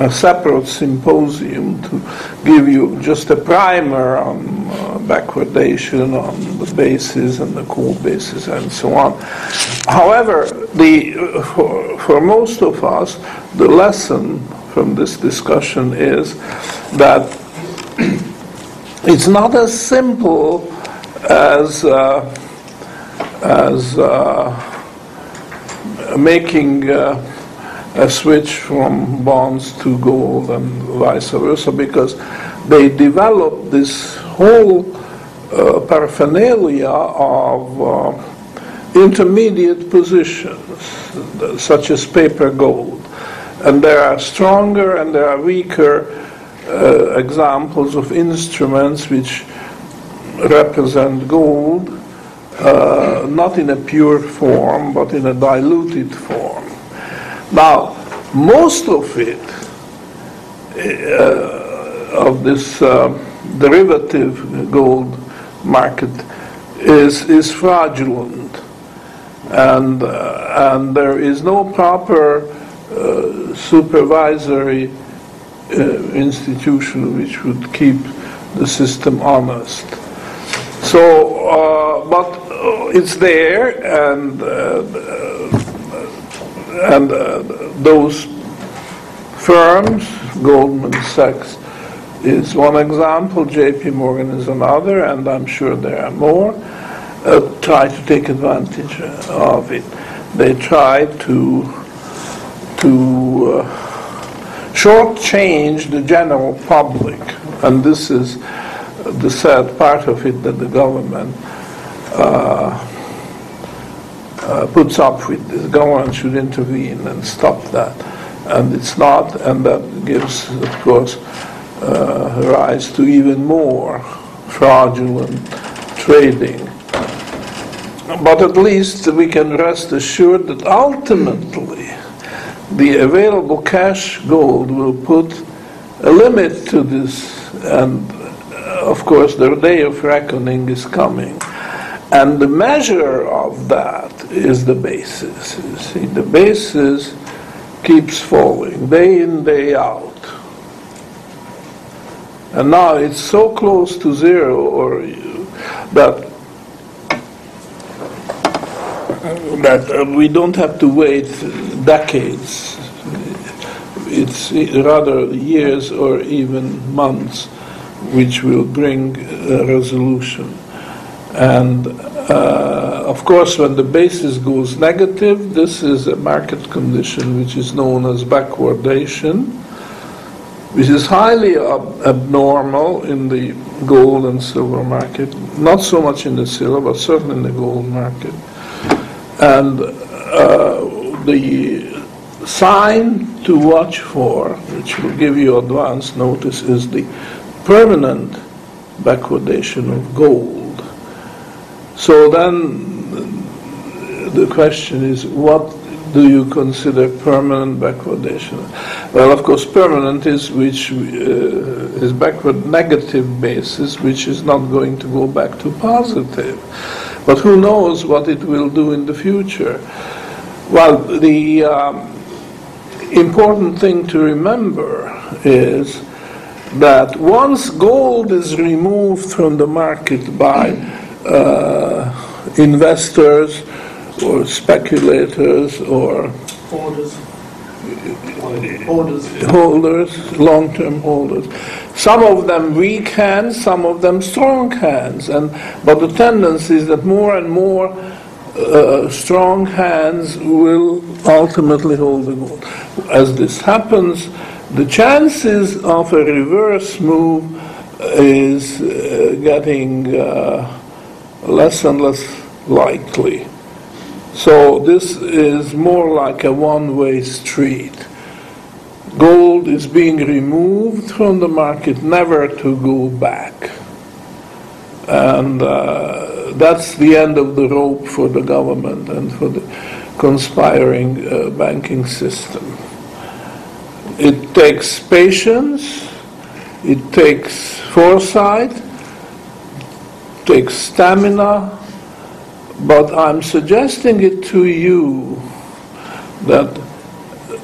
a separate symposium to give you just a primer on uh, backwardation, on the basis and the co-basis, and so on. However, the, for, for most of us, the lesson from this discussion is that it's not as simple as uh, as uh, making uh, a switch from bonds to gold and vice versa because they developed this whole uh, paraphernalia of uh, intermediate positions such as paper gold and there are stronger and there are weaker uh, examples of instruments which represent gold, uh, not in a pure form, but in a diluted form. Now, most of it, uh, of this uh, derivative gold market, is, is fraudulent. And, uh, and there is no proper uh, supervisory uh, institution which would keep the system honest. So, uh, but it's there, and and uh, those firms, Goldman Sachs is one example, J.P. Morgan is another, and I'm sure there are more. try to take advantage of it. They try to to shortchange the general public, and this is the sad part of it that the government uh, uh, puts up with. The government should intervene and stop that, and it's not, and that gives, of course, uh, rise to even more fraudulent trading. But at least we can rest assured that ultimately the available cash gold will put a limit to this, and uh, of course, the day of reckoning is coming. And the measure of that is the basis. You see, the basis keeps falling day in, day out. And now it's so close to zero or that that uh, we don't have to wait decades. It's rather years or even months which will bring resolution. And uh, of course, when the basis goes negative, this is a market condition which is known as backwardation, which is highly ab- abnormal in the gold and silver market, not so much in the silver, but certainly in the gold market. And uh, the sign to watch for, which will give you advance notice, is the permanent backwardation of gold. So then the question is what do you consider permanent backwardation? Well, of course, permanent is which uh, is backward negative basis, which is not going to go back to positive. But who knows what it will do in the future? Well, the um, important thing to remember is that once gold is removed from the market by uh, investors or speculators or Orders. Orders. holders, long-term holders. Some of them weak hands, some of them strong hands, and but the tendency is that more and more uh, strong hands will ultimately hold the gold. As this happens, the chances of a reverse move is uh, getting uh, less and less likely. So this is more like a one-way street. Gold is being removed from the market, never to go back. And uh, that's the end of the rope for the government and for the conspiring uh, banking system. It takes patience, it takes foresight, takes stamina, but I'm suggesting it to you that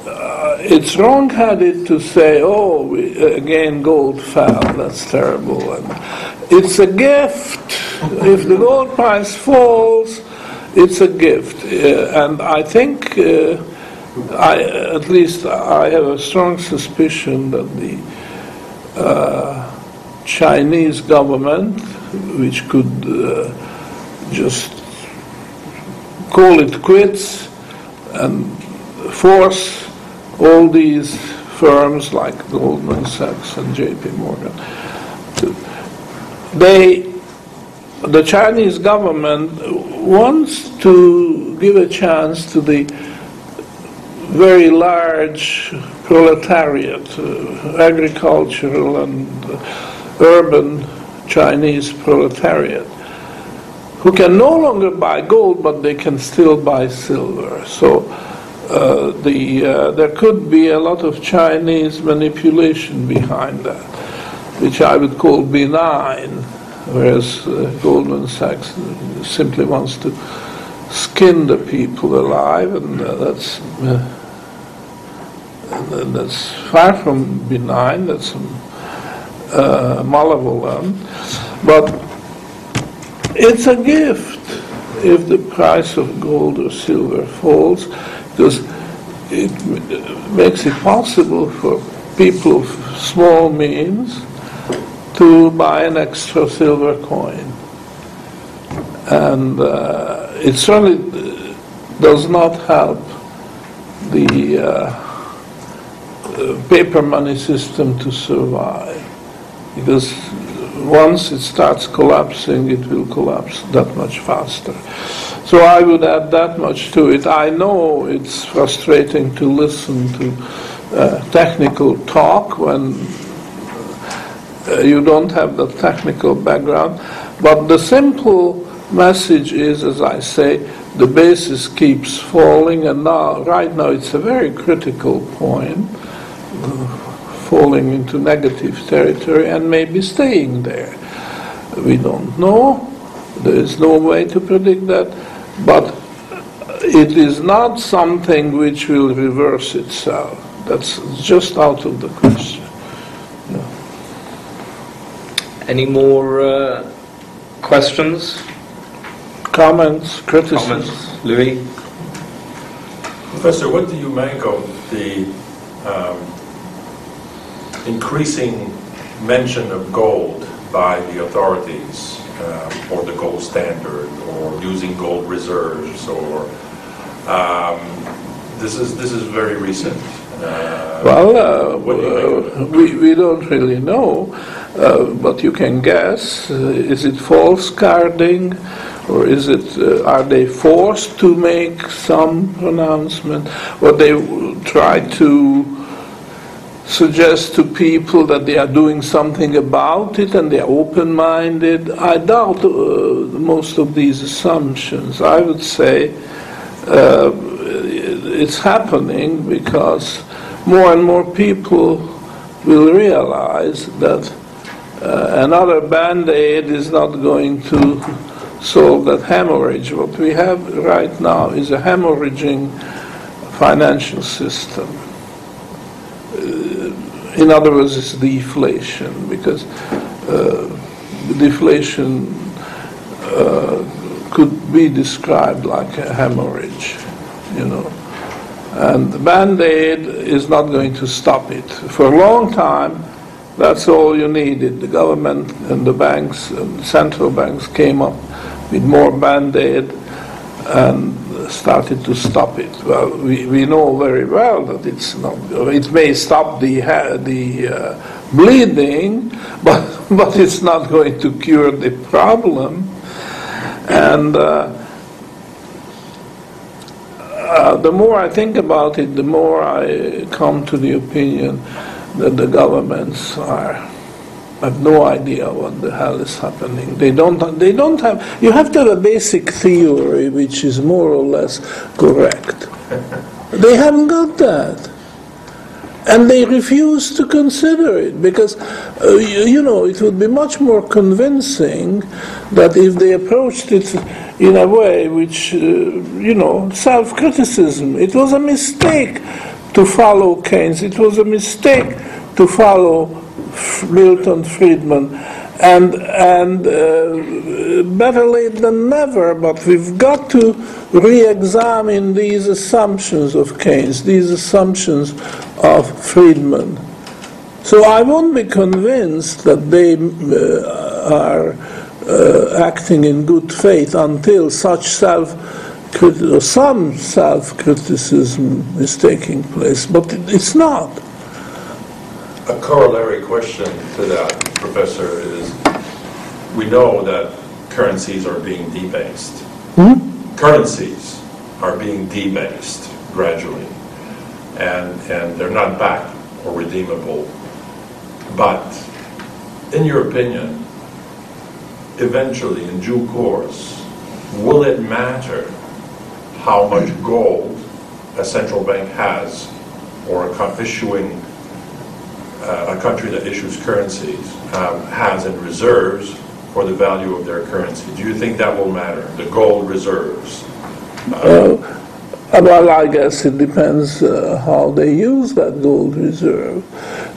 uh, it's wrong-headed to say, "Oh, we, again gold fell. That's terrible." And it's a gift. if the gold price falls, it's a gift, uh, and I think, uh, I at least I have a strong suspicion that the uh, Chinese government, which could uh, just call it quits and force all these firms like Goldman Sachs and J.P. Morgan. They, the Chinese government wants to give a chance to the very large proletariat, uh, agricultural and urban Chinese proletariat, who can no longer buy gold, but they can still buy silver. So uh, the, uh, there could be a lot of Chinese manipulation behind that, which I would call benign, whereas uh, Goldman Sachs simply wants to skin the people alive, and uh, that's uh, that's far from benign. That's uh, but it's a gift if the price of gold or silver falls, because it makes it possible for people of small means to buy an extra silver coin. And uh, it certainly does not help the uh, paper money system to survive. Because once it starts collapsing, it will collapse that much faster. So I would add that much to it. I know it's frustrating to listen to uh, technical talk when uh, you don't have the technical background, but the simple message is, as I say, the basis keeps falling, and now, right now, it's a very critical point falling into negative territory and maybe staying there. We don't know. There is no way to predict that. But it is not something which will reverse itself. That's just out of the question. Yeah. Any more uh, questions? Comments, criticisms? Comments? Louis? Professor, what do you make of the um, increasing mention of gold by the authorities uh, or the gold standard or using gold reserves or um, this is this is very recent. Uh, well, uh, uh, we, we don't really know, uh, but you can guess. Uh, is it false carding, or is it are they forced to make some pronouncement, or they try to suggest to people that they are doing something about it and they are open minded. I doubt uh, most of these assumptions. I would say uh, it's happening because more and more people will realize that uh, another band aid is not going to solve that hemorrhage. What we have right now is a hemorrhaging financial system in other words, it's deflation because uh, deflation uh, could be described like a hemorrhage, you know. And the band aid is not going to stop it. For a long time, that's all you needed. The government and the banks, and central banks came up with more band aid, and started to stop it. Well, we, we know very well that it's not. It may stop the the uh, bleeding, but but it's not going to cure the problem. And uh, uh, the more I think about it, the more I come to the opinion that the governments are have no idea what the hell is happening. They don't, they don't have, you have to have a basic theory which is more or less correct. they haven't got that. And they refuse to consider it because, uh, you, you, know, it would be much more convincing that if they approached it in a way which, uh, you know, self criticism, it was a mistake to follow Keynes. It was a mistake to follow Milton Friedman. And, and uh, better late than never, but we've got to re examine these assumptions of Keynes, these assumptions of Friedman. So I won't be convinced that they uh, are uh, acting in good faith until such self or some self criticism is taking place, but it- it's not. A corollary question to that, Professor, is we know that currencies are being debased. Hmm? Currencies are being debased gradually, and, and they're not back or redeemable. But, in your opinion, eventually, in due course, will it matter how much gold a central bank has or a issuing uh, a country that issues currencies um, has in reserves for the value of their currency. Do you think that will matter, the gold reserves? Uh, Well, I guess it depends uh, how they use that gold reserve,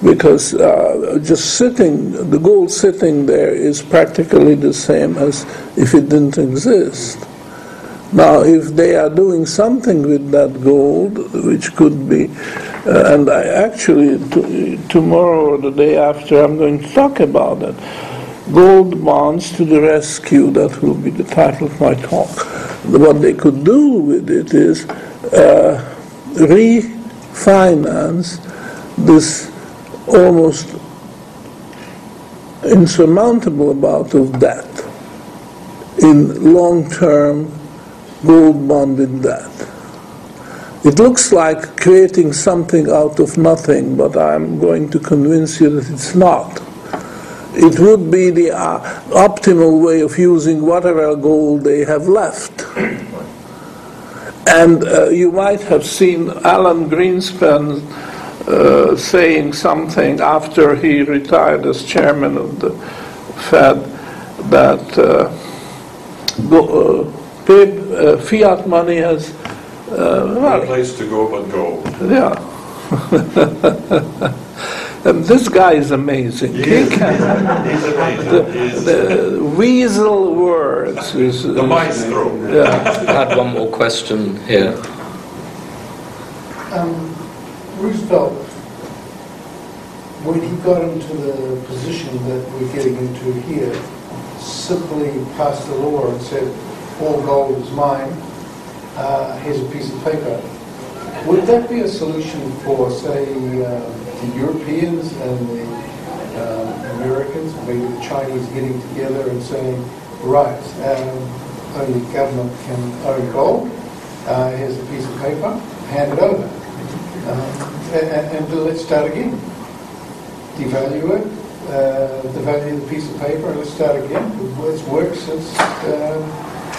because uh, just sitting, the gold sitting there is practically the same as if it didn't exist. Now, if they are doing something with that gold, which could be, uh, and I actually t- tomorrow or the day after, I'm going to talk about it. Gold bonds to the rescue, that will be the title of my talk. What they could do with it is uh, refinance this almost insurmountable amount of debt in long-term gold bonded debt. It looks like creating something out of nothing, but I'm going to convince you that it's not. It would be the uh, optimal way of using whatever gold they have left. And uh, you might have seen Alan Greenspan uh, saying something after he retired as chairman of the Fed that uh, go, uh, uh, fiat money has, No well, place to go but gold. yeah. and this guy is amazing. He can, He's amazing. He's the weasel words is, the maestro. yeah. I had one more question here. Um, Roosevelt, when he got into the position that we're getting into here, simply passed a law and said, all gold is mine, uh, here's a piece of paper. Would that be a solution for, say, uh, the Europeans and the um, Americans, maybe the Chinese getting together and saying, right, um, only government can own gold, uh, here's a piece of paper, hand it over. Um, and, and let's start again. Devalue it, uh, devalue the piece of paper, and let's start again. It's worked since um,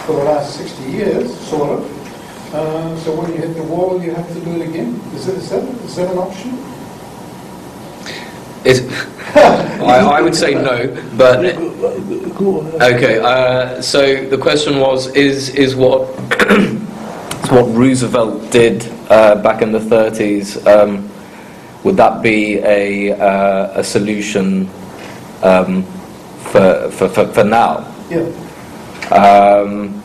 for the last 60 years, sort of. Uh, so when you hit the wall, you have to do it again. Is, it, is, that, is that an option? Is, I, I would say no, but okay. Uh, so the question was: Is is what is what Roosevelt did uh, back in the 30s? Um, would that be a uh, a solution um, for, for, for for now? Yeah. Um,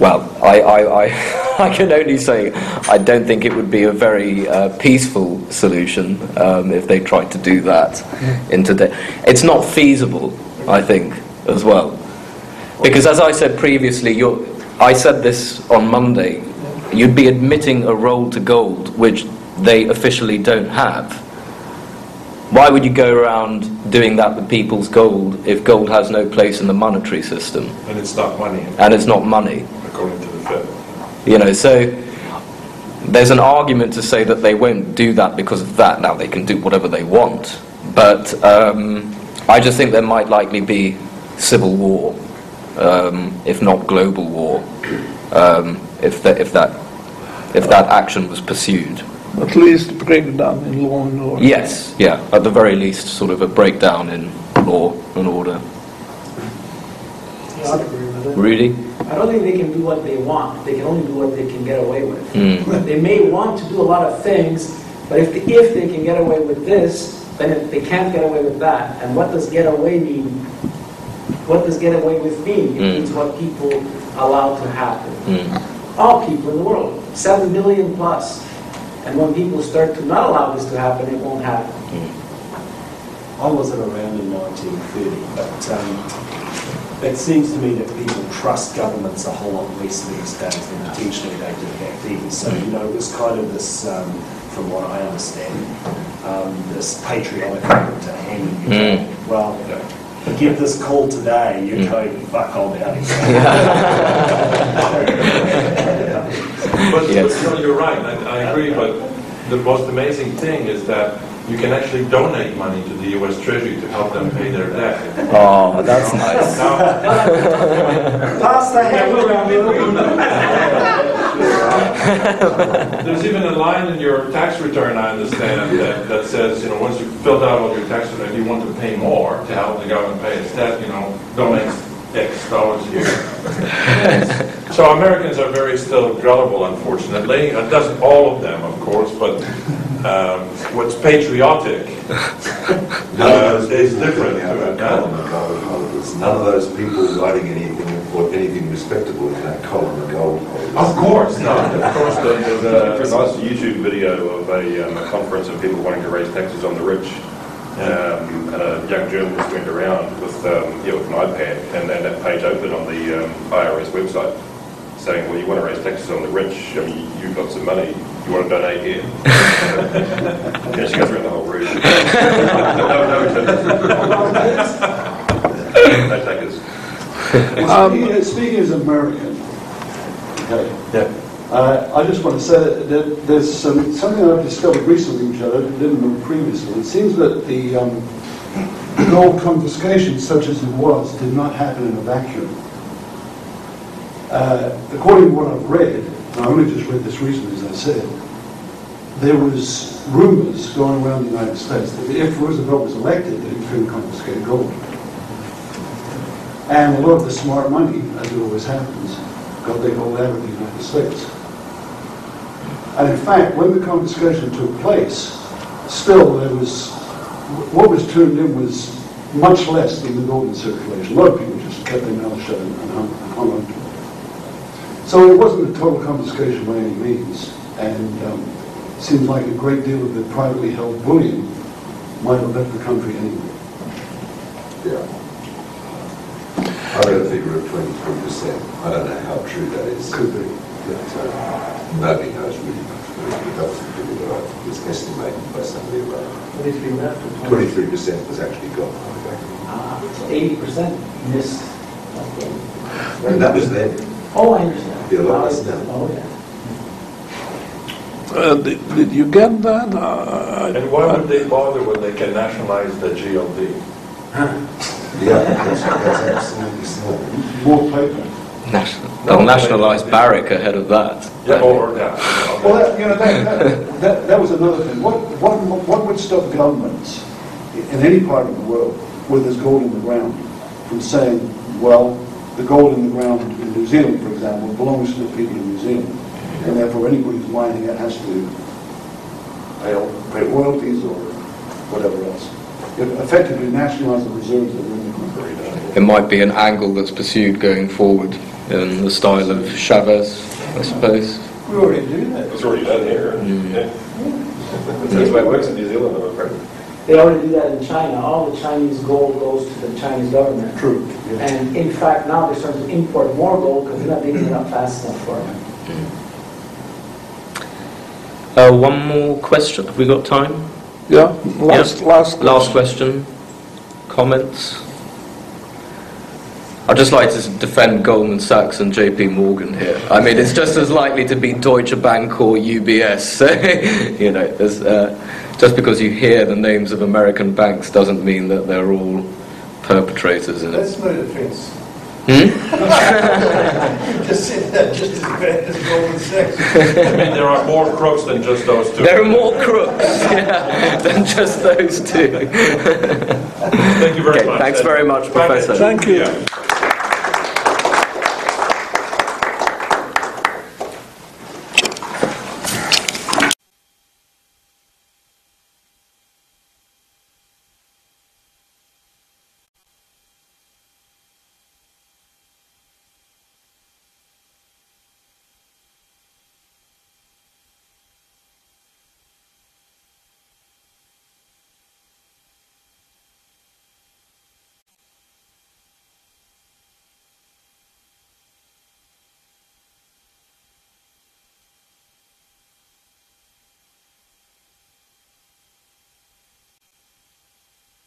well, I, I, I, I can only say I don't think it would be a very uh, peaceful solution um, if they tried to do that in today. It's not feasible, I think, as well. Because as I said previously, you're, I said this on Monday, you'd be admitting a role to gold which they officially don't have. Why would you go around doing that with people's gold if gold has no place in the monetary system And it's not money, and it's not money? according to the Fed. You know, so there's an argument to say that they won't do that because of that. Now they can do whatever they want, but um, I just think there might likely be civil war, um, if not global war, um, if that if that if that action was pursued. At least breakdown in law and order. Yes, yeah, at the very least, sort of a breakdown in law and order. I'd agree with it. Rudy, I don't think they can do what they want. They can only do what they can get away with. Mm. They may want to do a lot of things, but if, if they can get away with this, then if they can't get away with that. And what does get away mean? What does get away with mean? It Mm. means what people allow to happen. Mm. All people in the world, 7 billion plus. And when people start to not allow this to happen, it won't happen. I wasn't around in 1930, but um, it seems to me that people trust governments a whole lot less these days than potentially they did back then. So, you know, it was kind of this, um, from what I understand, um, this patriotic thing to hand you. Mm. Well, you get this call today, you Mm. go, fuck, I'm out of But, but, Yes. you know, you're right, I, I agree, but the most amazing thing is that you can actually donate money to the US Treasury to help them pay their debt. Oh, that's nice. Pass the hat. There's even a line in your tax return, I understand, that, that says, you know, once you've filled out all your tax return, if you want to pay more to help the government pay its debt, you know, donate X dollars a year. So Americans are very still gullible, unfortunately. It doesn't all of them, of course, but um, what's patriotic uh, is different. Now, that Uh, column of gold holders, none of those people writing anything or anything respectable in that column of gold holders. Of course not, of course, the, There's the, a, a nice YouTube video of a, um, a conference of people wanting to raise taxes on the rich. Um, and a young journalist went around with, um, yeah, with an iPad and then that page open on the um, IRS website saying, well, you want to raise taxes on the rich, I mean, you've got some money, you want to donate here? yeah, she goes around the whole room. no, no, no takers. Speaking, speaking as American, okay, Yeah. Uh, I just want to say that there's some, something I've discovered recently which I didn't know previously. It seems that the um, gold confiscation, such as it was, did not happen in a vacuum. Uh, according to what I've read, and I only just read this recently, as I said, there was rumors going around the United States that if Roosevelt was elected, that he to confiscate gold. And a lot of the smart money, as it always happens, got their gold out of the United States. And in fact, when the confiscation took place, still there was, what was turned in was much less than the gold in circulation. A lot of people just kept their mouths shut and hung, and hung on to it. So it wasn't a total confiscation by any means, and um, it seems like a great deal of the privately held bullion might have left the country anyway. Yeah. I read a figure of 23%. I don't know how true that is. Could be. But, uh, Nobody knows really much. But that was the figure that was estimated by somebody about What if 23% was actually gone. Ah, so 80% missed. Okay. And that was then. Oh, I understand. Be a lot less now. Oh, yeah. Uh, did, did you get that? Uh, and why would they bother when they can nationalize the GLD? Yeah, that's, that's absolutely small. More paper. National, they'll nationalise Barrick ahead of that. Yeah, or, yeah. Well, that, you know, that, that, that, that was another thing. What, what, what would stop governments in any part of the world where there's gold in the ground from saying, well, the gold in the ground in New Zealand, for example, belongs to the people in New Zealand, and therefore anybody who's mining it has to pay, pay royalties or whatever else. It effectively nationalize the reserves that are in the country. It might be an angle that's pursued going forward in the style of Chavez, I suppose. We already do that. It's already done here. Yeah. That's the way it works in New Zealand, I'm afraid. They already do that in China. All the Chinese gold goes to the Chinese government. True. yeah. And in fact, now they're starting to import more gold because they're not digging it up fast enough for them. Uh, one more question. Have we got time? yeah, last, Yeah. last, Last question. Comments? I'd just like to defend Goldman Sachs and JP Morgan here. I mean, it's just as likely to be Deutsche Bank or UBS. So, you know, uh, just because you hear the names of American banks doesn't mean that they're all perpetrators in it. That's no defense. Hmm? Just said that just as bad as Goldman Sachs. I mean, there are more crooks than just those two. There are more crooks yeah, than just those two. Thank you very Okay, much. thanks very much, Professor. Thank you. Yeah.